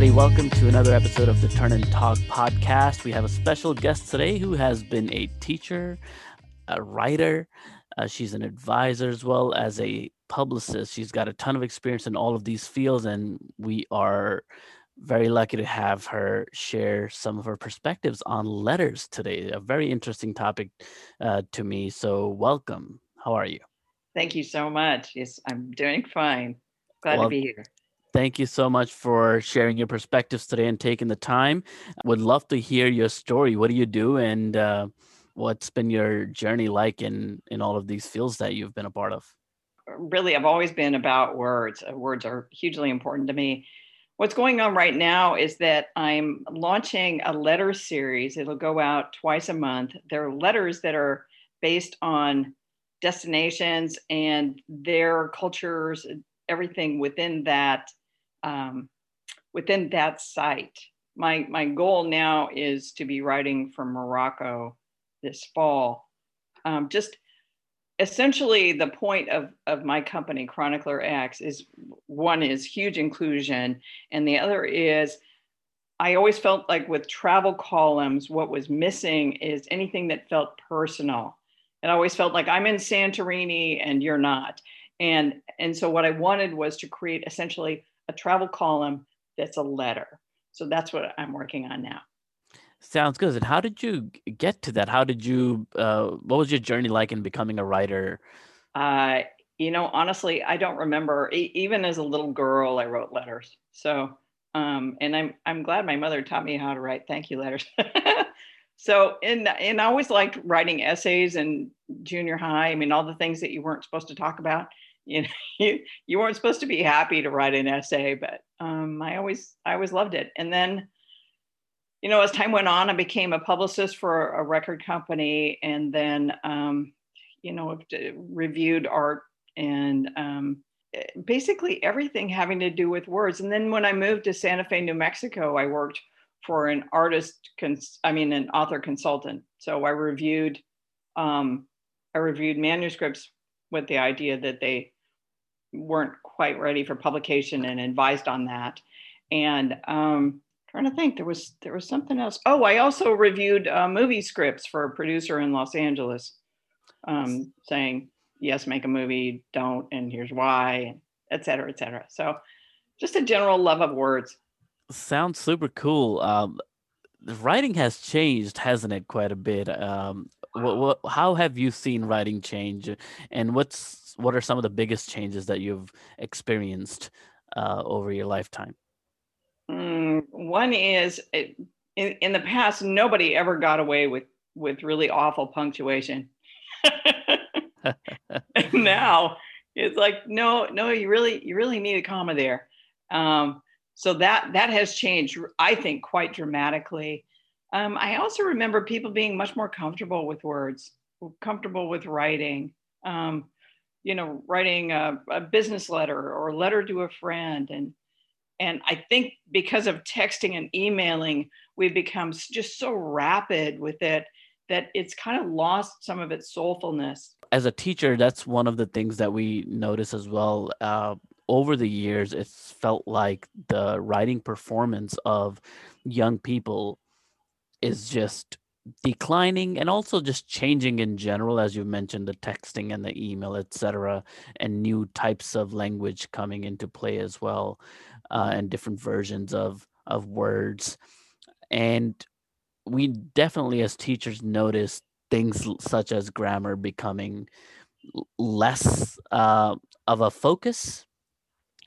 everybody. Welcome to another episode of the Turn and Talk podcast. We have a special guest today who has been a teacher, a writer. Uh, she's an advisor as well as a publicist. She's got a ton of experience in all of these fields, and we are very lucky to have her share some of her perspectives on letters today. A very interesting topic uh, to me. So, welcome. How are you? Thank you so much. Yes, I'm doing fine. Glad well, to be here. Thank you so much for sharing your perspectives today and taking the time. Would love to hear your story. What do you do, and uh, what's been your journey like in in all of these fields that you've been a part of? Really, I've always been about words. Uh, words are hugely important to me. What's going on right now is that I'm launching a letter series. It'll go out twice a month. There are letters that are based on destinations and their cultures, everything within that um, within that site. My, my goal now is to be writing from Morocco this fall. Um, just essentially the point of, of my company, Chronicler X, is one is huge inclusion, and the other is I always felt like with travel columns, what was missing is anything that felt personal. It always felt like I'm in Santorini and you're not. And, and so what I wanted was to create essentially a travel column that's a letter. So that's what I'm working on now. Sounds good. And how did you get to that? How did you, uh, what was your journey like in becoming a writer? Uh, you know, honestly, I don't remember. E- even as a little girl, I wrote letters. So, um, and I'm I'm glad my mother taught me how to write thank you letters. so, and and I always liked writing essays in junior high. I mean, all the things that you weren't supposed to talk about you know you, you weren't supposed to be happy to write an essay but um, i always i always loved it. And then you know as time went on i became a publicist for a record company and then um, you know reviewed art and um, basically everything having to do with words. And then when i moved to santa fe new mexico i worked for an artist cons- i mean an author consultant. So i reviewed um, i reviewed manuscripts with the idea that they weren't quite ready for publication and advised on that. And um, trying to think, there was there was something else. Oh, I also reviewed uh, movie scripts for a producer in Los Angeles, um, saying yes, make a movie, don't, and here's why, et cetera, et cetera. So, just a general love of words. Sounds super cool. Um, the writing has changed, hasn't it, quite a bit? Um, what, what, how have you seen writing change, and what's what are some of the biggest changes that you've experienced uh, over your lifetime? Mm, one is it, in, in the past, nobody ever got away with with really awful punctuation. now it's like no, no, you really you really need a comma there. Um, so that that has changed, I think, quite dramatically. Um, I also remember people being much more comfortable with words, comfortable with writing. Um, you know, writing a, a business letter or a letter to a friend. And, and I think because of texting and emailing, we've become just so rapid with it that it's kind of lost some of its soulfulness. As a teacher, that's one of the things that we notice as well. Uh, over the years, it's felt like the writing performance of young people is just declining and also just changing in general as you mentioned the texting and the email etc and new types of language coming into play as well uh, and different versions of of words. And we definitely as teachers notice things such as grammar becoming less uh, of a focus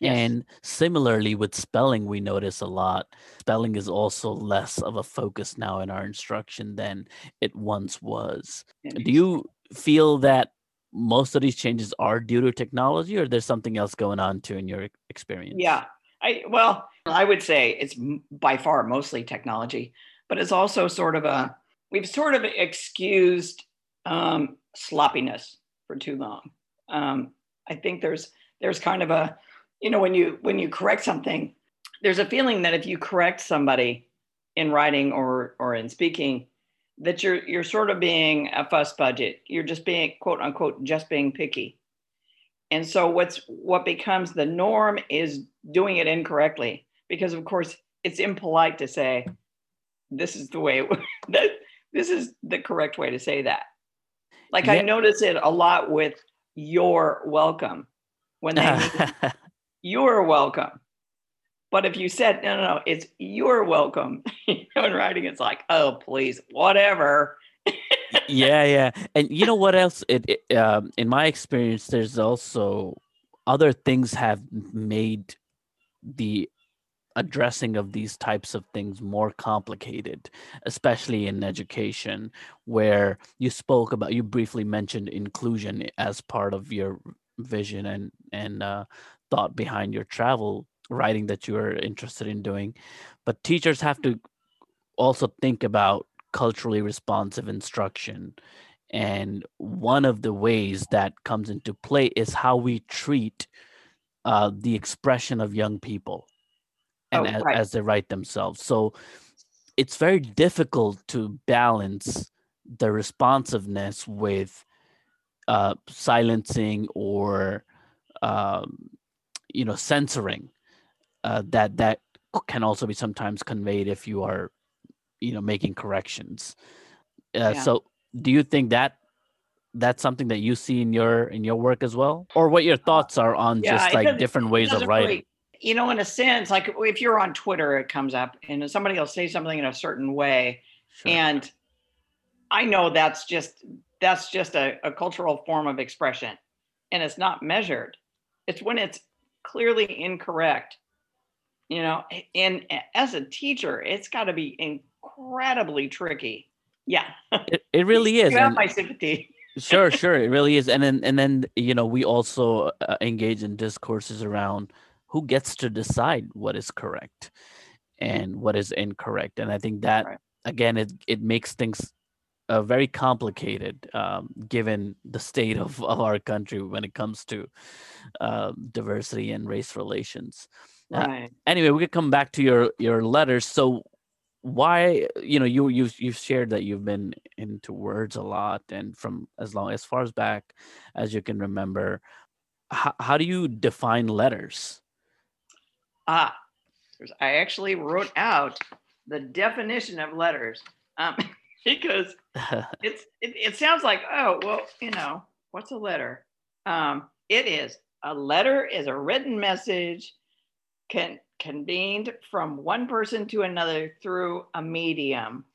Yes. And similarly with spelling, we notice a lot. Spelling is also less of a focus now in our instruction than it once was. Do you feel that most of these changes are due to technology or there's something else going on too in your experience? Yeah. I well, I would say it's by far mostly technology, but it's also sort of a we've sort of excused um, sloppiness for too long. Um, I think there's there's kind of a you know when you when you correct something there's a feeling that if you correct somebody in writing or or in speaking that you're you're sort of being a fuss budget you're just being quote unquote just being picky and so what's what becomes the norm is doing it incorrectly because of course it's impolite to say this is the way that this is the correct way to say that. Like yeah. I notice it a lot with you're welcome when they you're welcome. But if you said no, no, no, it's you're welcome. know, in writing, it's like, oh, please, whatever. yeah, yeah, and you know what else? It, it um, in my experience, there's also other things have made the addressing of these types of things more complicated, especially in education, where you spoke about, you briefly mentioned inclusion as part of your vision and and uh, thought behind your travel writing that you are interested in doing, but teachers have to also think about culturally responsive instruction. And one of the ways that comes into play is how we treat uh, the expression of young people and oh, as, right. as they write themselves. So it's very difficult to balance the responsiveness with uh, silencing or um, you know censoring uh, that that can also be sometimes conveyed if you are you know making corrections uh, yeah. so do you think that that's something that you see in your in your work as well or what your uh, thoughts are on yeah, just like different ways of writing really, you know, in a sense, like if you're on Twitter, it comes up and somebody will say something in a certain way. Sure. And I know that's just that's just a, a cultural form of expression and it's not measured. It's when it's clearly incorrect. You know, and as a teacher, it's got to be incredibly tricky. Yeah. It, it really is. You have my sympathy. sure, sure, it really is. And then and then you know, we also uh, engage in discourses around who gets to decide what is correct and what is incorrect and i think that right. again it, it makes things uh, very complicated um, given the state of, of our country when it comes to uh, diversity and race relations. Uh, right. Uh, anyway we could come back to your your letters so why you know you you you've shared that you've been into words a lot and from as long as far as back as you can remember. How, how do you define letters? Ah, I actually wrote out the definition of letters. Um, because it's it, it, sounds like oh well you know what's a letter? Um, it is a letter is a written message can convened from one person to another through a medium,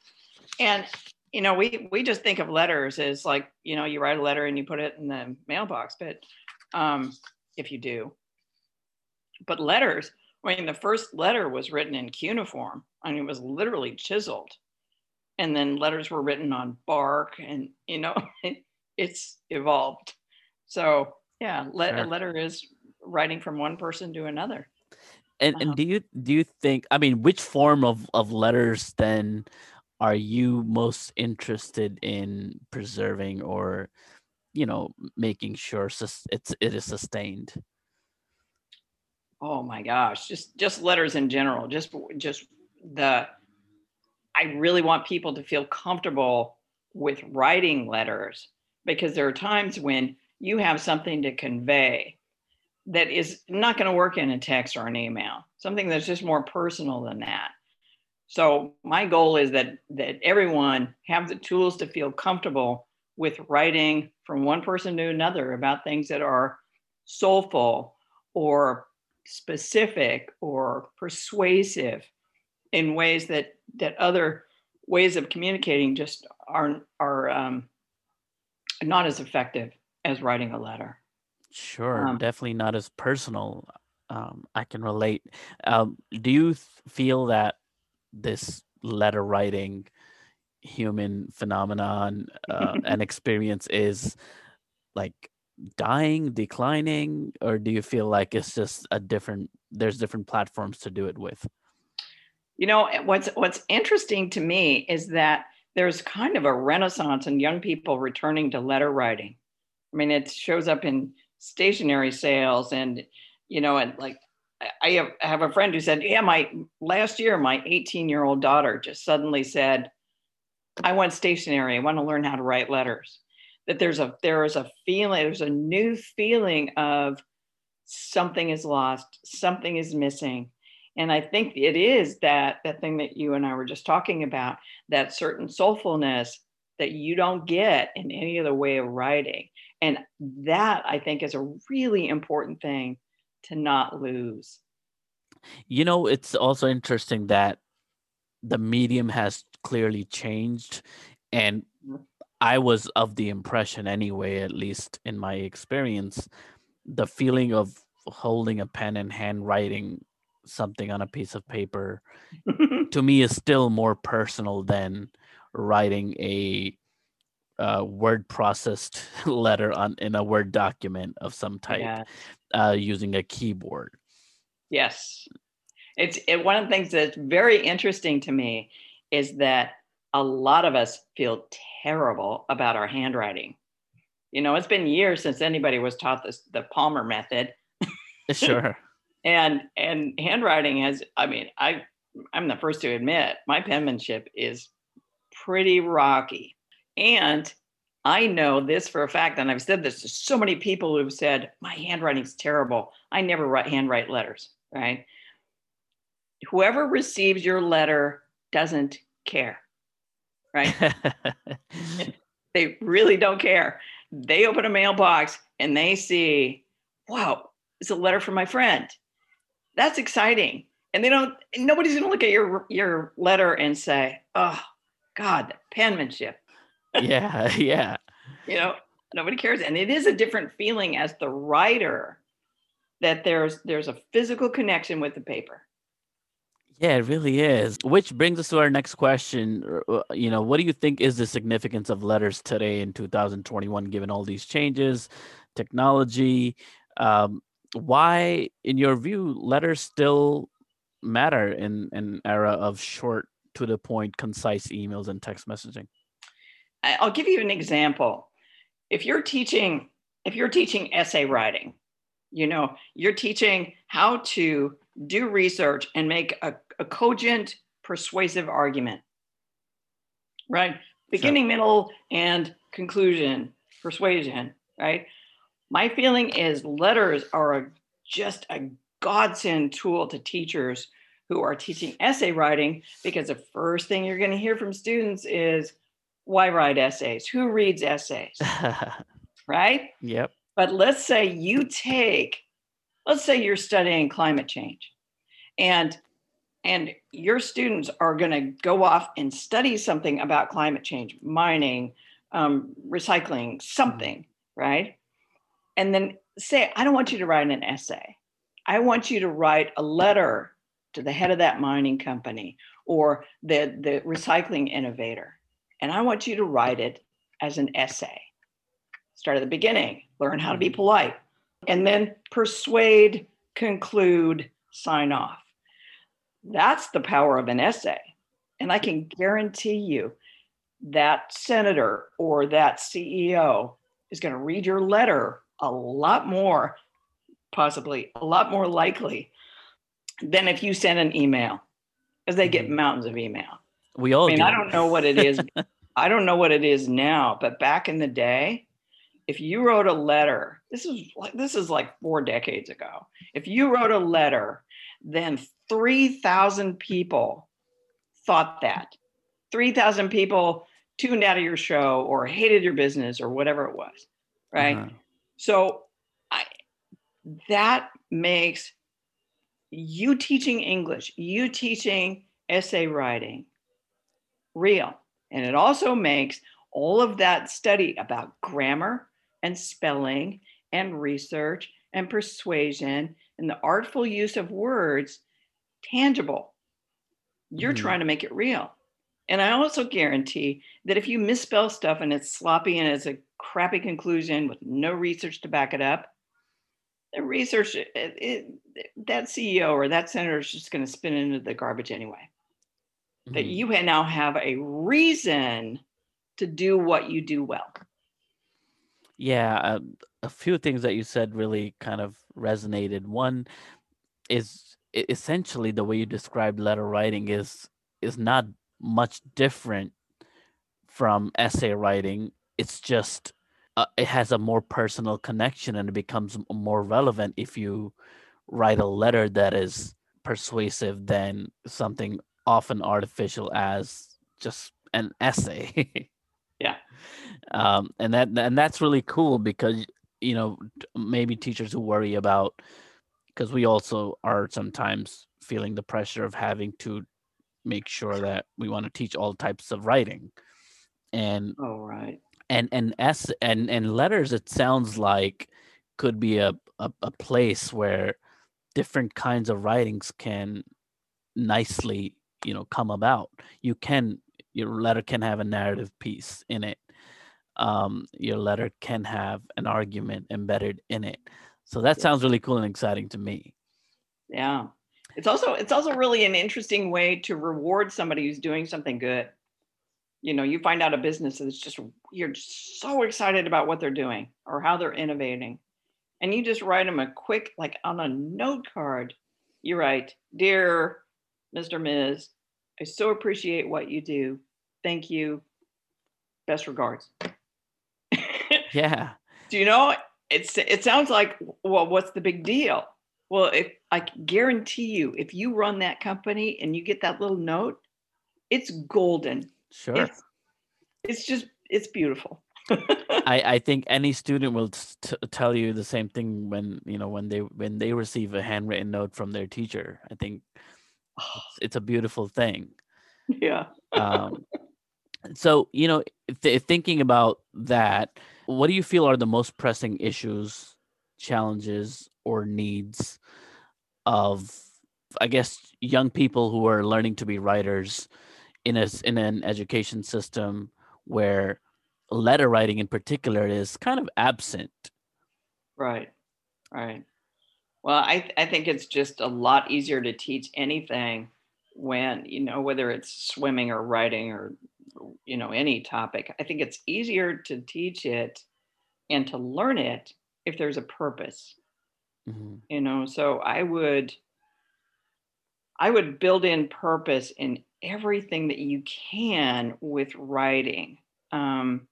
and you know we we just think of letters as like you know you write a letter and you put it in the mailbox, but um, if you do, but letters I mean, the first letter was written in cuneiform. I mean, it was literally chiseled. And then letters were written on bark, and you know, it's evolved. So yeah, let, sure. a letter is writing from one person to another. And uh-huh. and do you do you think? I mean, which form of of letters then are you most interested in preserving, or you know, making sure it's it is sustained? oh my gosh just just letters in general just just the i really want people to feel comfortable with writing letters because there are times when you have something to convey that is not going to work in a text or an email something that's just more personal than that. So my goal is that that everyone have the tools to feel comfortable with writing from one person to another about things that are soulful or specific or persuasive in ways that that other ways of communicating just aren't are um, not as effective as writing a letter. Sure, um, definitely not as personal. Um, I can relate. Um, do you th- feel that this letter writing human phenomenon uh, and experience is like dying, declining, or do you feel like it's just a different? There's different platforms to do it with. You know what's what's interesting to me is that there's kind of a renaissance in young people returning to letter writing. I mean, it shows up in stationery sales, and you know, and like I have, I have a friend who said, "Yeah, my last year, my 18 year old daughter just suddenly said." I want stationery. I want to learn how to write letters that there's a there is a feeling there's a new feeling of something is lost something is missing And I think it is that that thing that you and I were just talking about, that certain soulfulness that you don't get in any other way of writing. And that I think is a really important thing to not lose. You know, it's also interesting that the medium has clearly changed. And. I was of the impression, anyway, at least in my experience, the feeling of holding a pen and handwriting something on a piece of paper to me is still more personal than writing a uh, word processed letter on in a word document of some type yeah. uh, using a keyboard. Yes. It's it, one of the things that's very interesting to me is that a lot of us feel terrible about our handwriting. You know it's been years since anybody was taught this the palmer method. Sure and and handwriting has i mean i i'm the first to admit my penmanship is pretty rocky and I know this for a fact, and I've said this to so many people who've said, My handwriting's terrible. I never write handwrite letters, right? Whoever receives your letter doesn't care, right? they really don't care. They open a mailbox and they see, wow, it's a letter from my friend. That's exciting. And they don't, nobody's gonna look at your your letter and say, oh God, penmanship yeah, yeah. You know, nobody cares. And it is a different feeling as the writer that there's there's a physical connection with the paper. Yeah, it really is. Which brings us to our next question. Uh, uh, you know, what do you think is the significance of letters today in 2021, given all these changes, technology? Um, why, in your view, letters still matter in an era of short, to the point, concise emails and text messaging? I'll give you an example. If you're teaching, if you're teaching essay writing, you know, you're teaching how to do research and make a, a cogent, persuasive argument, right? Beginning, sure. middle, and conclusion, persuasion, right? My feeling is letters are a, just a godsend tool to teachers who are teaching essay writing because the first thing you're going to hear from students is, why write essays? Who reads essays? right? Yep. But let's say you take, let's say you're studying climate change and and your students are going to go off and study something about climate change, mining, um, recycling, something, right? And then say, I don't want you to write an essay. I want you to write a letter to the head of that mining company or the, the recycling innovator and I want you to write it as an essay. Start at the beginning, learn how to be polite, and then persuade, conclude, sign off. That's the power of an essay. And I can guarantee you that senator or that CEO is going to read your letter a lot more, possibly a lot more likely than if you send an email, because they get mm-hmm. mountains of email. We all. I mean, do. I don't know what it is. I don't know what it is now, but back in the day, if you wrote a letter, this is like this is like four decades ago. If you wrote a letter, then three thousand people thought that. Three thousand people tuned out of your show or hated your business or whatever it was, right? Uh-huh. So, I that makes you teaching English, you teaching essay writing real. And it also makes all of that study about grammar and spelling and research and persuasion and the artful use of words tangible. You're mm-hmm. trying to make it real. And I also guarantee that if you misspell stuff and it's sloppy and it's a crappy conclusion with no research to back it up, the research, it, it, that CEO or that senator is just going to spin into the garbage anyway that mm-hmm. you now have a reason to do what you do well. Yeah, uh, a few things that you said really kind of resonated. One is essentially the way you described letter writing is is not much different from essay writing. It's just uh, it has a more personal connection and it becomes more relevant if you write a letter that is persuasive than something often artificial as just an essay. yeah. Um, and that and that's really cool because you know maybe teachers who worry about because we also are sometimes feeling the pressure of having to make sure that we want to teach all types of writing and oh right and and s and and letters it sounds like could be a, a, a place where different kinds of writings can nicely you know come about. You can your letter can have a narrative piece in it. Um, your letter can have an argument embedded in it. So that sounds really cool and exciting to me. Yeah. It's also it's also really an interesting way to reward somebody who's doing something good you know you find out a business that's just you're just so excited about what they're doing or how they're innovating and you just write them a quick like on a note card you write dear mr ms i so appreciate what you do. Thank you. Best regards. Yeah. Do you know it's it sounds like well what's the big deal? Well if i guarantee you if you run that company and you get that little note it's golden sure it's, it's just it's beautiful I, I think any student will t- tell you the same thing when you know when they when they receive a handwritten note from their teacher. I think it's, it's a beautiful thing. Yeah. um, so you know, th- thinking about that, what do you feel are the most pressing issues, challenges, or needs of, I guess, young people who are learning to be writers in a in an education system where letter writing in particular is kind of absent. Right. Right. Well, I I think it's just a lot easier to teach anything when, you know, whether it's swimming or writing or you know, any topic. I think it's easier to teach it and to learn it if there's a purpose. Mm-hmm. You know, so I would I would build in purpose in everything that you can with writing. Um,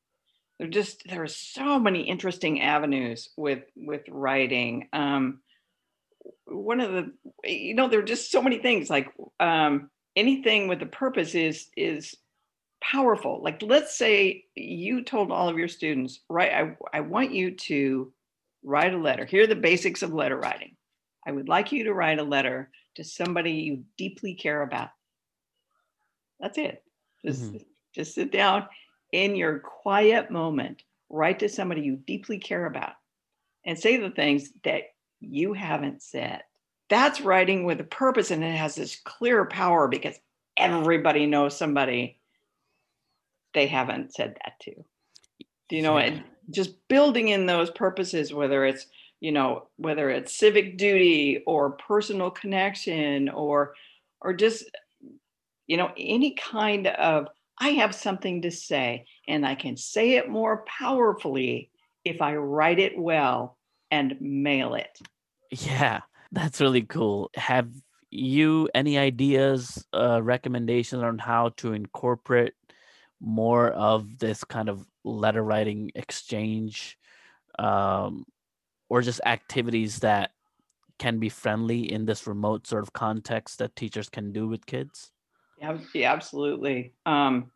there just there are so many interesting avenues with with writing. Um one of the you know there are just so many things like um anything with a purpose is is powerful. Like let's say you told all of your students right i, I want you to write a letter. Here are the basics of letter writing. I would like you to write a letter to somebody you deeply care about that's it just mm-hmm. just sit down in your quiet moment, write to somebody you deeply care about and say the things that you haven't said. That's writing with a purpose and it has this clear power because everybody knows somebody they haven't said that to. Do you know yeah. just building in those purposes, whether it's you know whether it's civic duty or personal connection or or just you know any kind of I have something to say, and I can say it more powerfully if I write it well and mail it. Yeah, that's really cool. Have you any ideas, uh, recommendations on how to incorporate more of this kind of letter writing exchange um, or just activities that can be friendly in this remote sort of context that teachers can do with kids? Yeah, yeah absolutely. Um,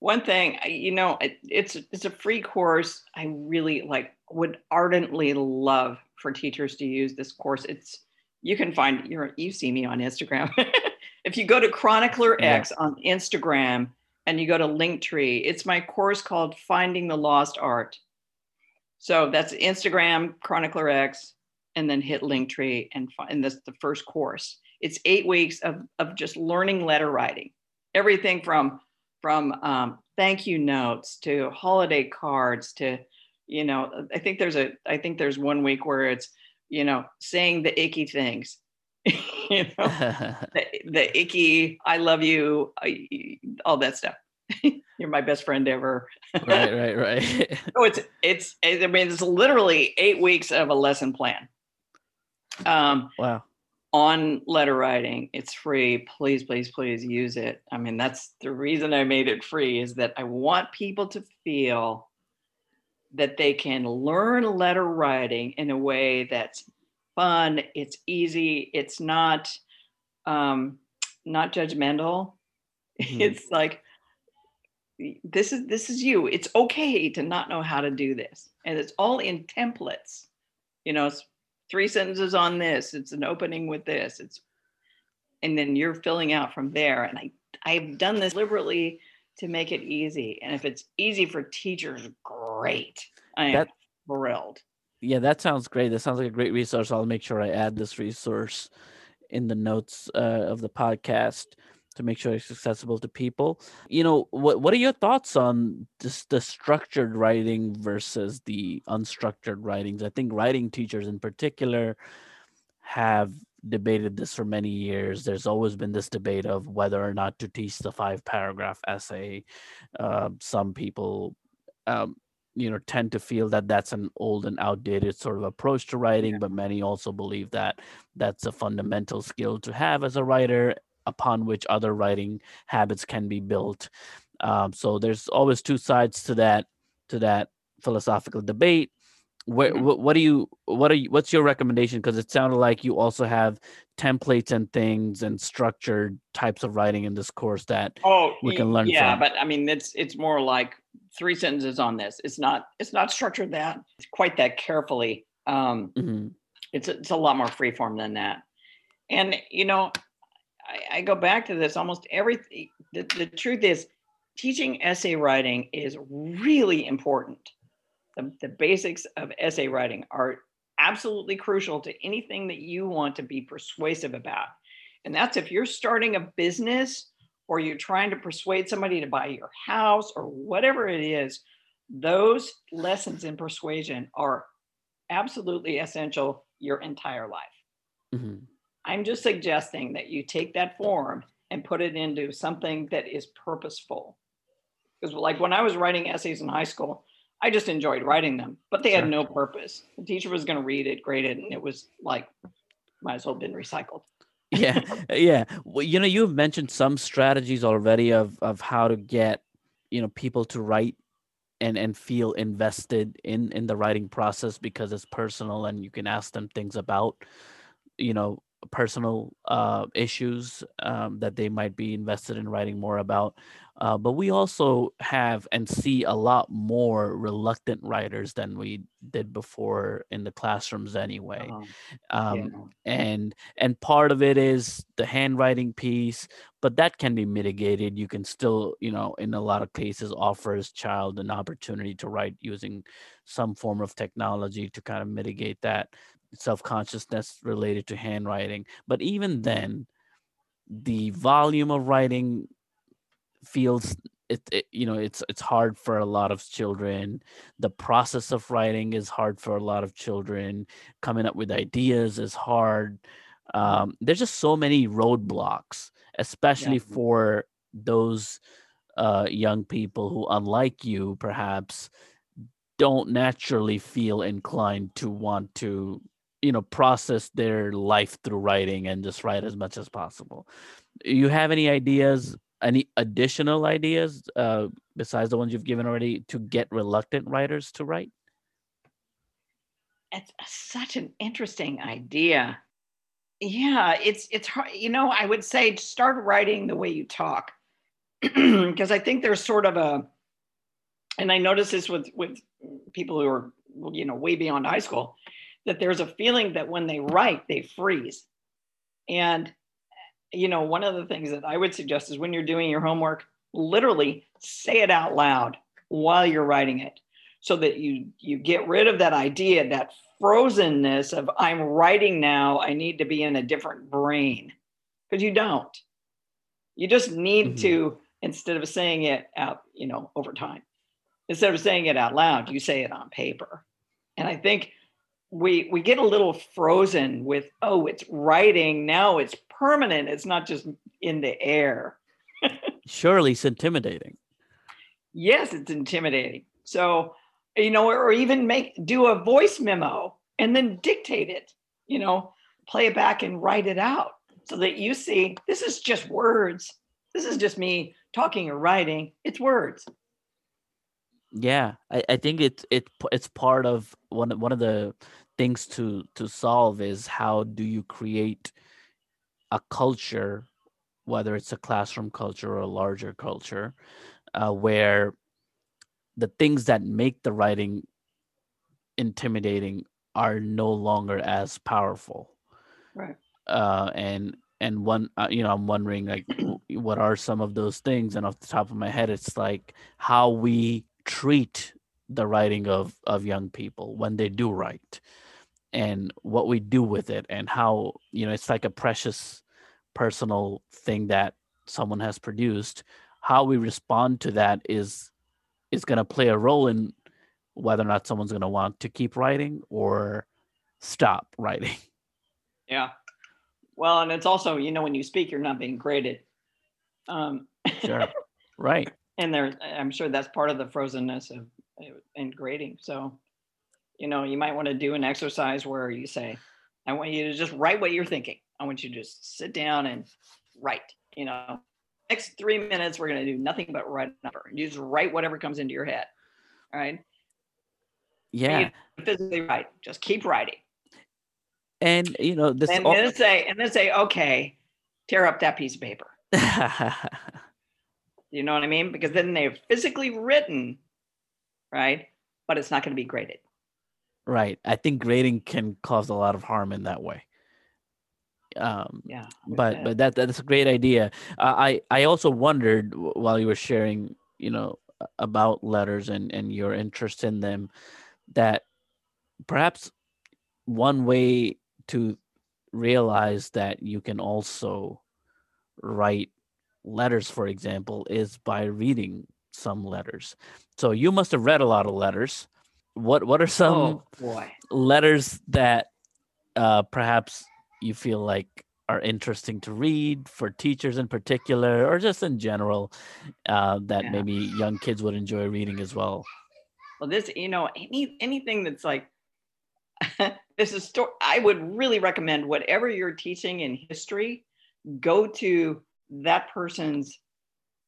one thing, you know, it, it's it's a free course. I really like would ardently love for teachers to use this course. It's you can find you you see me on Instagram. if you go to Chronicler yeah. X on Instagram and you go to Linktree, it's my course called Finding the Lost Art. So that's Instagram Chronicler X, and then hit Linktree and find this the first course. It's eight weeks of, of just learning letter writing. Everything from from um, thank you notes to holiday cards to, you know, I think there's a I think there's one week where it's, you know, saying the icky things. you know, the, the, icky, I love you, I, all that stuff. You're my best friend ever. right, right, right. so it's it's I mean it's literally eight weeks of a lesson plan. Um, wow on letter writing. It's free. Please, please, please use it. I mean, that's the reason I made it free is that I want people to feel that they can learn letter writing in a way that's fun, it's easy, it's not um, not judgmental. Mhm. It's like this is this is you. It's okay to not know how to do this, and it's all in templates. You know, it's three sentences on this. It's an opening with this. It's and then you're filling out from there. And I I've done this deliberately to make it easy. And if it's easy for teachers, great. I am That- thrilled. Yeah, that sounds great. That sounds like a great resource. I'll make sure I add this resource in the notes uh, of the podcast to make sure it's accessible to people. You know, what what are your thoughts on just the structured writing versus the unstructured writings? I think writing teachers in particular have debated this for many years. There's always been this debate of whether or not to teach the five paragraph essay. Uh, some people um, you know tend to feel that that's an old and outdated sort of approach to writing but many also believe that that's a fundamental skill to have as a writer upon which other writing habits can be built um, so there's always two sides to that to that philosophical debate where, Mhm. what, what do you what are you what's your recommendation because it sounded like you also have templates and things and structured types of writing in this course that Oh, we can learn Yeah, from. but I mean, it's it's more like three sentences on this. It's not it's not structured that quite that carefully. Um, Mhm. it's it's a lot more freeform than that. And you know, I, I go back to this almost everything. The, the truth is, teaching essay writing is really important. The, the basics of essay writing are absolutely crucial to anything that you want to be persuasive about. And that's if you're starting a business or you're trying to persuade somebody to buy your house or whatever it is, those lessons in persuasion are absolutely essential your entire life. Mhm. I'm just suggesting that you take that form and put it into something that is purposeful. Because, like when I was writing essays in high school, I just enjoyed writing them, but they Sure. had no purpose. The teacher was going to read it, grade it, and it was like, might as well have been recycled. yeah yeah well, you know you've mentioned some strategies already of of how to get you know people to write and and feel invested in in the writing process because it's personal and you can ask them things about you know personal uh issues um, that they might be invested in writing more about uh, but we also have and see a lot more reluctant writers than we did before in the classrooms anyway Um, um, yeah. and and part of it is the handwriting piece but that can be mitigated. You can still you know in a lot of cases offer his child an opportunity to write using some form of technology to kind of mitigate that self-consciousness related to handwriting but even then the volume of writing feels it, it you know it's it's hard for a lot of children. The process of writing is hard for a lot of children. Coming up with ideas is hard. Um, there's just so many roadblocks especially Yeah. for those uh, young people who unlike you perhaps don't naturally feel inclined to want to you know process their life through writing and just write as much as possible you have any ideas any additional ideas uh, besides the ones you've given already to get reluctant writers to write it's such an interesting idea. Yeah, it's it's hard. You know, I would say start writing the way you talk, because I think there's sort of a, and I notice this with with people who are you know way beyond high school, that there's a feeling that when they write they freeze, and you know one of the things that I would suggest is when you're doing your homework, literally say it out loud while you're writing it so that you you get rid of that idea that frozenness of i'm writing now. I need to be in a different brain. Because you don't. You just need Mhm. to instead of saying it out you know over time instead of saying it out loud you say it on paper. And i think we we get a little frozen with oh it's writing. Now it's permanent. It's not just in the air. Surely it's intimidating. Yes it's intimidating. So you know or even make do a voice memo and then dictate it you know play it back and write it out so that you see this is just words. This is just me talking or writing. It's words. Yeah. I, I think it's it, it's part of one of- one of the things to to solve is how do you create a culture, whether it's a classroom culture or a larger culture, uh, where the things that make the writing intimidating are no longer as powerful. Right. Uh, and and one, uh, you know, I'm wondering like, what are some of those things? And off the top of my head, it's like how we treat the writing of of young people when they do write, and what we do with it, and how you know it's like a precious personal thing that someone has produced. How we respond to that is is going to play a role in whether or not someone's going to want to keep writing or stop writing. Yeah. Well, and it's also, you know, when you speak, you're not being graded. Um, sure. Right. And there, I'm sure that's part of the frozenness of in grading. So, you know, you might want to do an exercise where you say, I want you to just write what you're thinking. I want you to just sit down and write, you know, next three minutes, we're going to do nothing but write a number. You just write whatever comes into your head. All right. Yeah. physically write. Just keep writing. And you know, this and then say, and then say, okay, tear up that piece of paper. you know what I mean? Because then they're physically written, right? But it's not going to be graded. Right. I think grading can cause a lot of harm in that way. Um, yeah. But but that that's a great idea. Uh, I I also wondered while you were sharing, you know, about letters and and your interest in them, that perhaps one way to realize that you can also write letters, for example, is by reading some letters. So you must have read a lot of letters. What what are some oh, letters that uh, perhaps you feel like are interesting to read for teachers in particular, or just in general, uh, that yeah. maybe young kids would enjoy reading as well? Well, this you know any anything that's like this is story. I would really recommend whatever you're teaching in history, go to that person's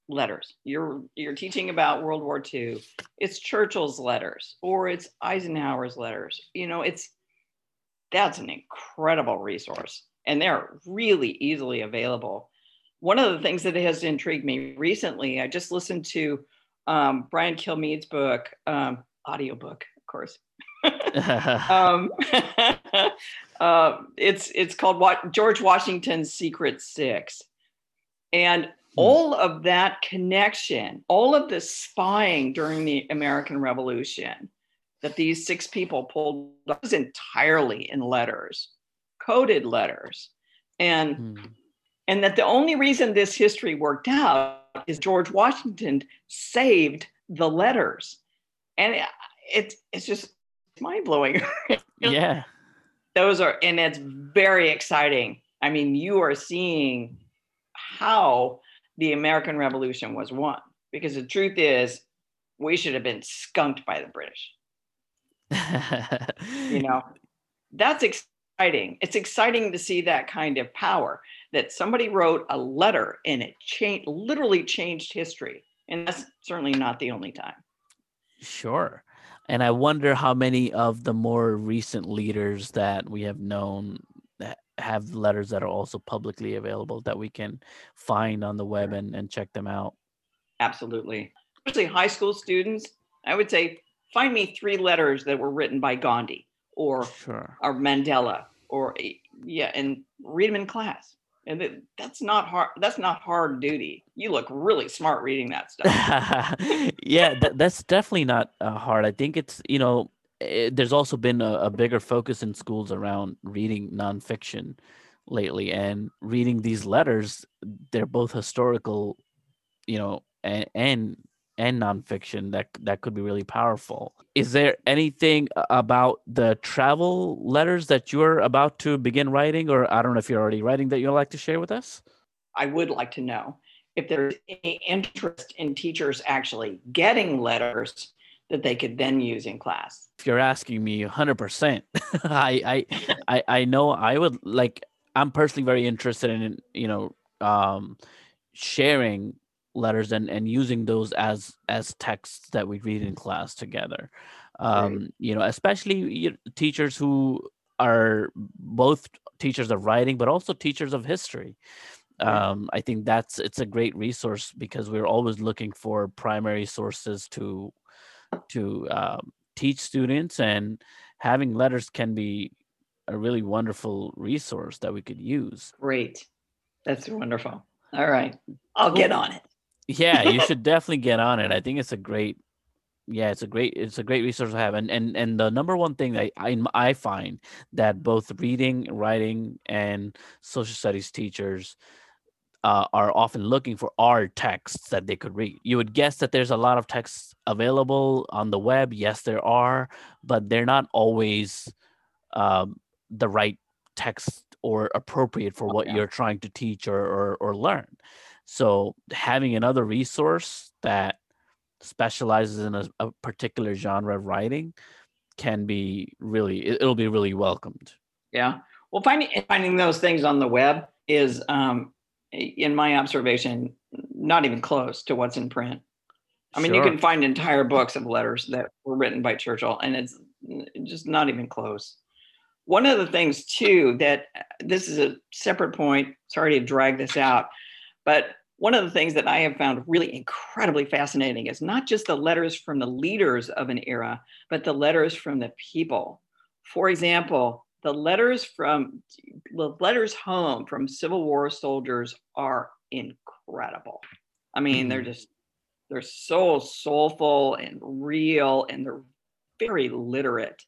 letters. You're you're teaching about World War II. It's Churchill's letters or it's Eisenhower's letters. You know, it's that's an incredible resource and they're really easily available. One of the things that has intrigued me recently, I just listened to um, Brian Kilmeade's book, um, audiobook, of course. um, uh, it's it's called what George Washington's Secret Six, and. All of that connection, all of the spying during the American Revolution that these six people pulled was entirely in letters, coded letters, and mm. and that the only reason this history worked out is George Washington saved the letters, and it, it's it's just mind blowing. yeah, those are and it's very exciting. I mean, you are seeing how the American Revolution was won because the truth is we should have been skunked by the British you know, that's exciting. It's exciting to see that kind of power that somebody wrote a letter and it changed, literally changed history. And that's certainly not the only time. Sure. And I wonder how many of the more recent leaders that we have known have letters that are also publicly available that we can find on the web and, and check them out. Absolutely. Especially high school students, I would say find me three letters that were written by Gandhi or sure. or Mandela or yeah, and read them in class. And that's not hard. That's not hard duty. You look really smart reading that stuff. yeah, that, that's definitely not uh, hard. I think it's you know, it, eh, there's also been a, a bigger focus in schools around reading nonfiction lately, and reading these letters. They're both historical, you know, and, and and nonfiction that that could be really powerful. Is there anything about the travel letters that you're about to begin writing, or I don't know if you're already writing that you'd like to share with us? I would like to know if there's any interest in teachers actually getting letters that they could then use in class. If you're asking me 100%, I, I, I, I know I would like, I'm personally very interested in, you know, um, sharing letters and and using those as as texts that we read in class together um right. you know especially teachers who are both teachers of writing, but also teachers of history. Um, I think that's it's a great resource because we're always looking for primary sources to to um, teach students, and having letters can be a really wonderful resource that we could use. Great, that's wonderful. All right, I'll get on it. Yeah, you should definitely get on it. I think it's a great yeah it's a great it's a great resource to have and and and the number one thing that i i find that both reading writing and social studies teachers uh, are often looking for are texts that they could read. You would guess that there's a lot of texts available on the web. Yes there are but they're not always um, the right text or appropriate for what yeah. you're trying to teach or, or or learn. So having another resource that specializes in a, a particular genre of writing can be really it, will be really welcomed. Yeah. Well finding finding those things on the web is um in my observation not even close to what's in print i mean Sure. you can find entire books of letters that were written by churchill and it's mm, just not even close one of the things too that uh, this is a separate point sorry to drag this out but one of the things that I have found really incredibly fascinating is not just the letters from the leaders of an era, but the letters from the people. For example, the letters from the letters home from Civil War soldiers are incredible. I mean, they're just they're so soulful and real, and they're very literate.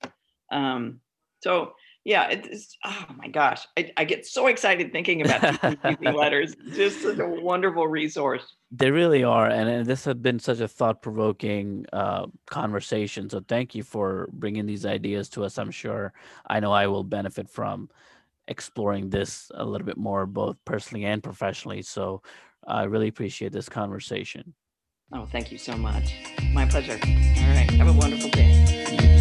Um, so yeah, it's oh my gosh, I, I get so excited thinking about teaching letters. Just such a wonderful resource. They really are, and, and this has been such a thought-provoking uh, conversation. So thank you for bringing these ideas to us. I'm sure I know I will benefit from exploring this a little bit more, both personally and professionally. So I really appreciate this conversation. Oh, thank you so much. My pleasure. All right, have a wonderful day.